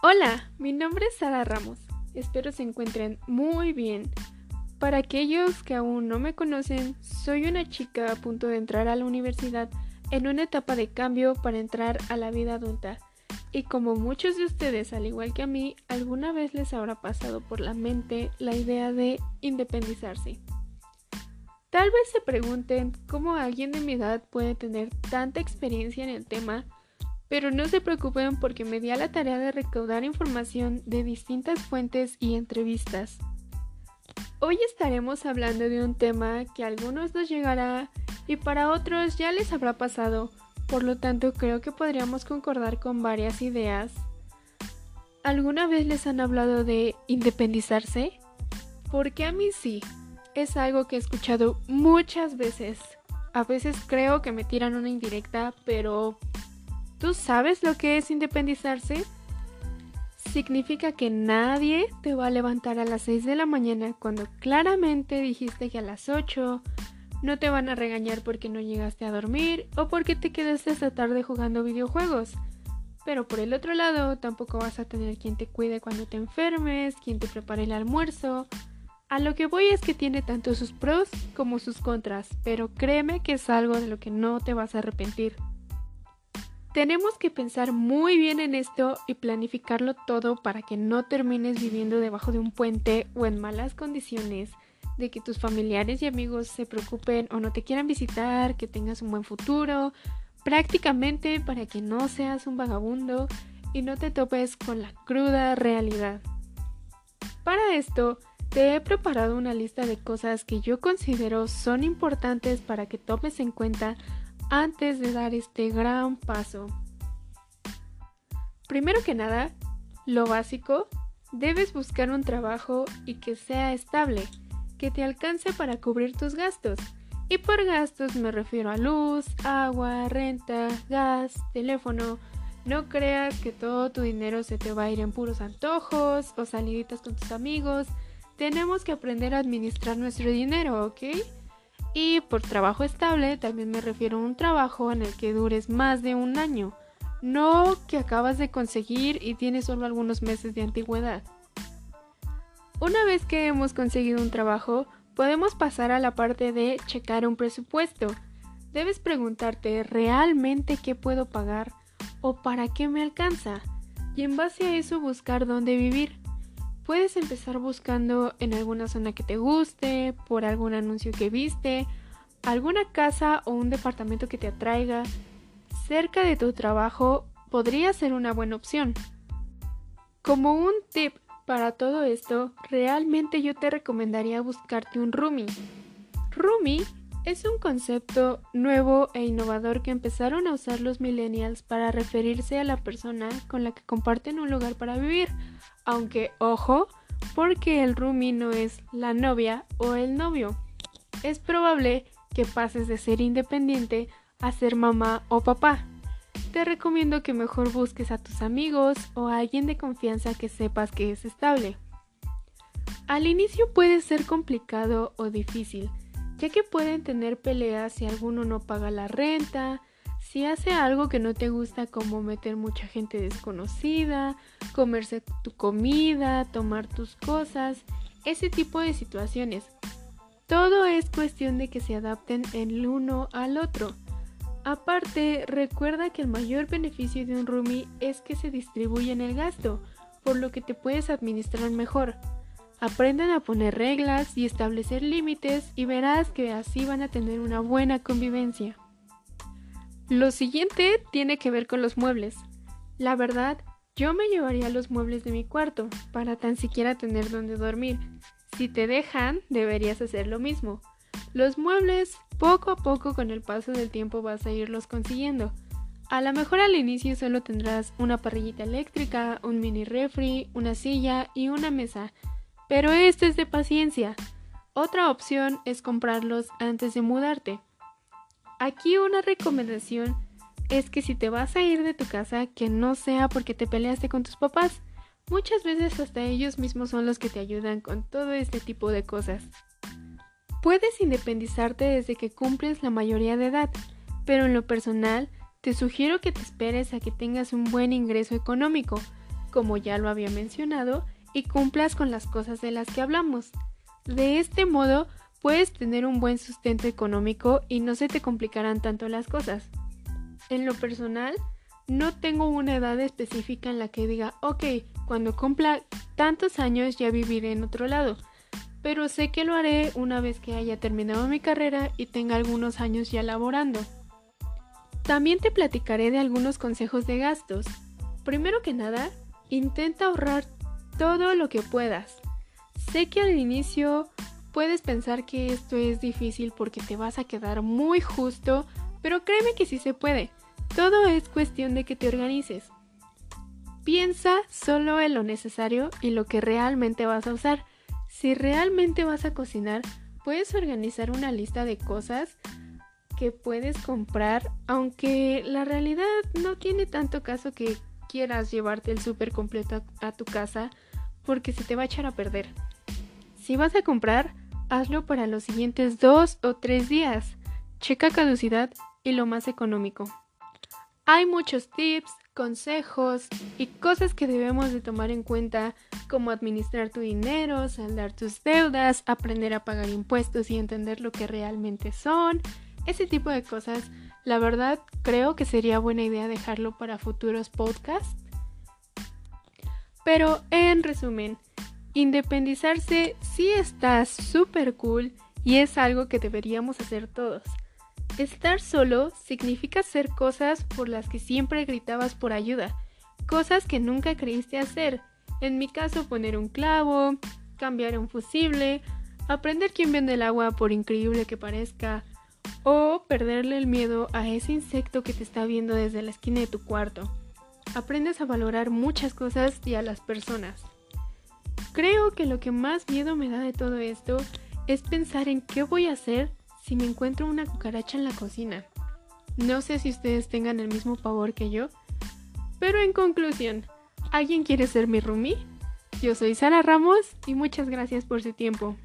Hola, mi nombre es Sara Ramos. Espero se encuentren muy bien. Para aquellos que aún no me conocen, soy una chica a punto de entrar a la universidad en una etapa de cambio para entrar a la vida adulta. Y como muchos de ustedes, al igual que a mí, alguna vez les habrá pasado por la mente la idea de independizarse. Tal vez se pregunten cómo alguien de mi edad puede tener tanta experiencia en el tema, pero no se preocupen porque me di a la tarea de recaudar información de distintas fuentes y entrevistas. Hoy estaremos hablando de un tema que a algunos nos llegará y para otros ya les habrá pasado, por lo tanto creo que podríamos concordar con varias ideas. ¿Alguna vez les han hablado de independizarse? Porque a mí sí, es algo que he escuchado muchas veces. A veces creo que me tiran una indirecta, pero ¿tú sabes lo que es independizarse? Significa que nadie te va a levantar a las 6 de la mañana cuando claramente dijiste que a las 8 no te van a regañar porque no llegaste a dormir o porque te quedaste hasta tarde jugando videojuegos. Pero por el otro lado, tampoco vas a tener quien te cuide cuando te enfermes, quien te prepare el almuerzo, a lo que voy es que tiene tanto sus pros como sus contras, pero créeme que es algo de lo que no te vas a arrepentir. Tenemos que pensar muy bien en esto y planificarlo todo para que no termines viviendo debajo de un puente o en malas condiciones, de que tus familiares y amigos se preocupen o no te quieran visitar, que tengas un buen futuro, prácticamente para que no seas un vagabundo y no te topes con la cruda realidad. Para esto, te he preparado una lista de cosas que yo considero son importantes para que tomes en cuenta antes de dar este gran paso. Primero que nada, lo básico, debes buscar un trabajo y que sea estable, que te alcance para cubrir tus gastos. Y por gastos me refiero a luz, agua, renta, gas, teléfono. No creas que todo tu dinero se te va a ir en puros antojos o saliditas con tus amigos tenemos que aprender a administrar nuestro dinero, ¿ok? Y por trabajo estable también me refiero a un trabajo en el que dures más de un año, no que acabas de conseguir y tienes solo algunos meses de antigüedad. Una vez que hemos conseguido un trabajo, podemos pasar a la parte de checar un presupuesto. Debes preguntarte realmente qué puedo pagar o para qué me alcanza y en base a eso buscar dónde vivir. Puedes empezar buscando en alguna zona que te guste, por algún anuncio que viste, alguna casa o un departamento que te atraiga. Cerca de tu trabajo podría ser una buena opción. Como un tip para todo esto, realmente yo te recomendaría buscarte un roomie. Roomie es un concepto nuevo e innovador que empezaron a usar los millennials para referirse a la persona con la que comparten un lugar para vivir aunque ojo, porque el roomie no es la novia o el novio. Es probable que pases de ser independiente a ser mamá o papá. Te recomiendo que mejor busques a tus amigos o a alguien de confianza que sepas que es estable. Al inicio puede ser complicado o difícil, ya que pueden tener peleas si alguno no paga la renta, si hace algo que no te gusta como meter mucha gente desconocida, comerse tu comida, tomar tus cosas, ese tipo de situaciones. Todo es cuestión de que se adapten el uno al otro. Aparte, recuerda que el mayor beneficio de un roomie es que se distribuye en el gasto, por lo que te puedes administrar mejor. Aprendan a poner reglas y establecer límites y verás que así van a tener una buena convivencia. Lo siguiente tiene que ver con los muebles. La verdad, yo me llevaría los muebles de mi cuarto para tan siquiera tener donde dormir. Si te dejan, deberías hacer lo mismo. Los muebles, poco a poco con el paso del tiempo vas a irlos consiguiendo. A lo mejor al inicio solo tendrás una parrillita eléctrica, un mini refri, una silla y una mesa. Pero esto es de paciencia. Otra opción es comprarlos antes de mudarte. Aquí una recomendación es que si te vas a ir de tu casa, que no sea porque te peleaste con tus papás. Muchas veces hasta ellos mismos son los que te ayudan con todo este tipo de cosas. Puedes independizarte desde que cumples la mayoría de edad, pero en lo personal te sugiero que te esperes a que tengas un buen ingreso económico. como ya lo había mencionado, cumplas con las cosas de las que hablamos. De este modo, puedes tener un buen sustento económico y no se te complicarán tanto las cosas. En lo personal, no tengo una edad específica en la que diga, ok, cuando cumpla tantos años ya viviré en otro lado, pero sé que lo haré una vez que haya terminado mi carrera y tenga algunos años ya laborando. También te platicaré de algunos consejos de gastos. Primero que nada, intenta ahorrar todo lo que puedas. Sé que al inicio puedes pensar que esto es difícil porque te vas a quedar muy justo, pero créeme que sí se puede. Todo es cuestión de que te organices. Piensa solo en lo necesario y lo que realmente vas a usar. Si realmente vas a cocinar, puedes organizar una lista de cosas que puedes comprar, aunque la realidad no tiene tanto caso que quieras llevarte el súper completo a, tu casa porque se te va a echar a perder. Si vas a comprar, hazlo para los siguientes dos o tres días. Checa caducidad y lo más económico. Hay muchos tips, consejos y cosas que debemos de tomar en cuenta como administrar tu dinero, saldar tus deudas, aprender a pagar impuestos y entender lo que realmente son. Ese tipo de cosas, la verdad creo que sería buena idea dejarlo para futuros podcasts pero en resumen, independizarse sí está súper cool y es algo que deberíamos hacer todos. Estar solo significa hacer cosas por las que siempre gritabas por ayuda, cosas que nunca creíste hacer. En mi caso, poner un clavo, cambiar un fusible, aprender quién vende el agua por increíble que parezca, o perderle el miedo a ese insecto que te está viendo desde la esquina de tu cuarto aprendes a valorar muchas cosas y a las personas. Creo que lo que más miedo me da de todo esto es pensar en qué voy a hacer si me encuentro una cucaracha en la cocina. No sé si ustedes tengan el mismo pavor que yo, pero en conclusión, ¿alguien quiere ser mi roomie? Yo soy Sara Ramos y muchas gracias por su tiempo.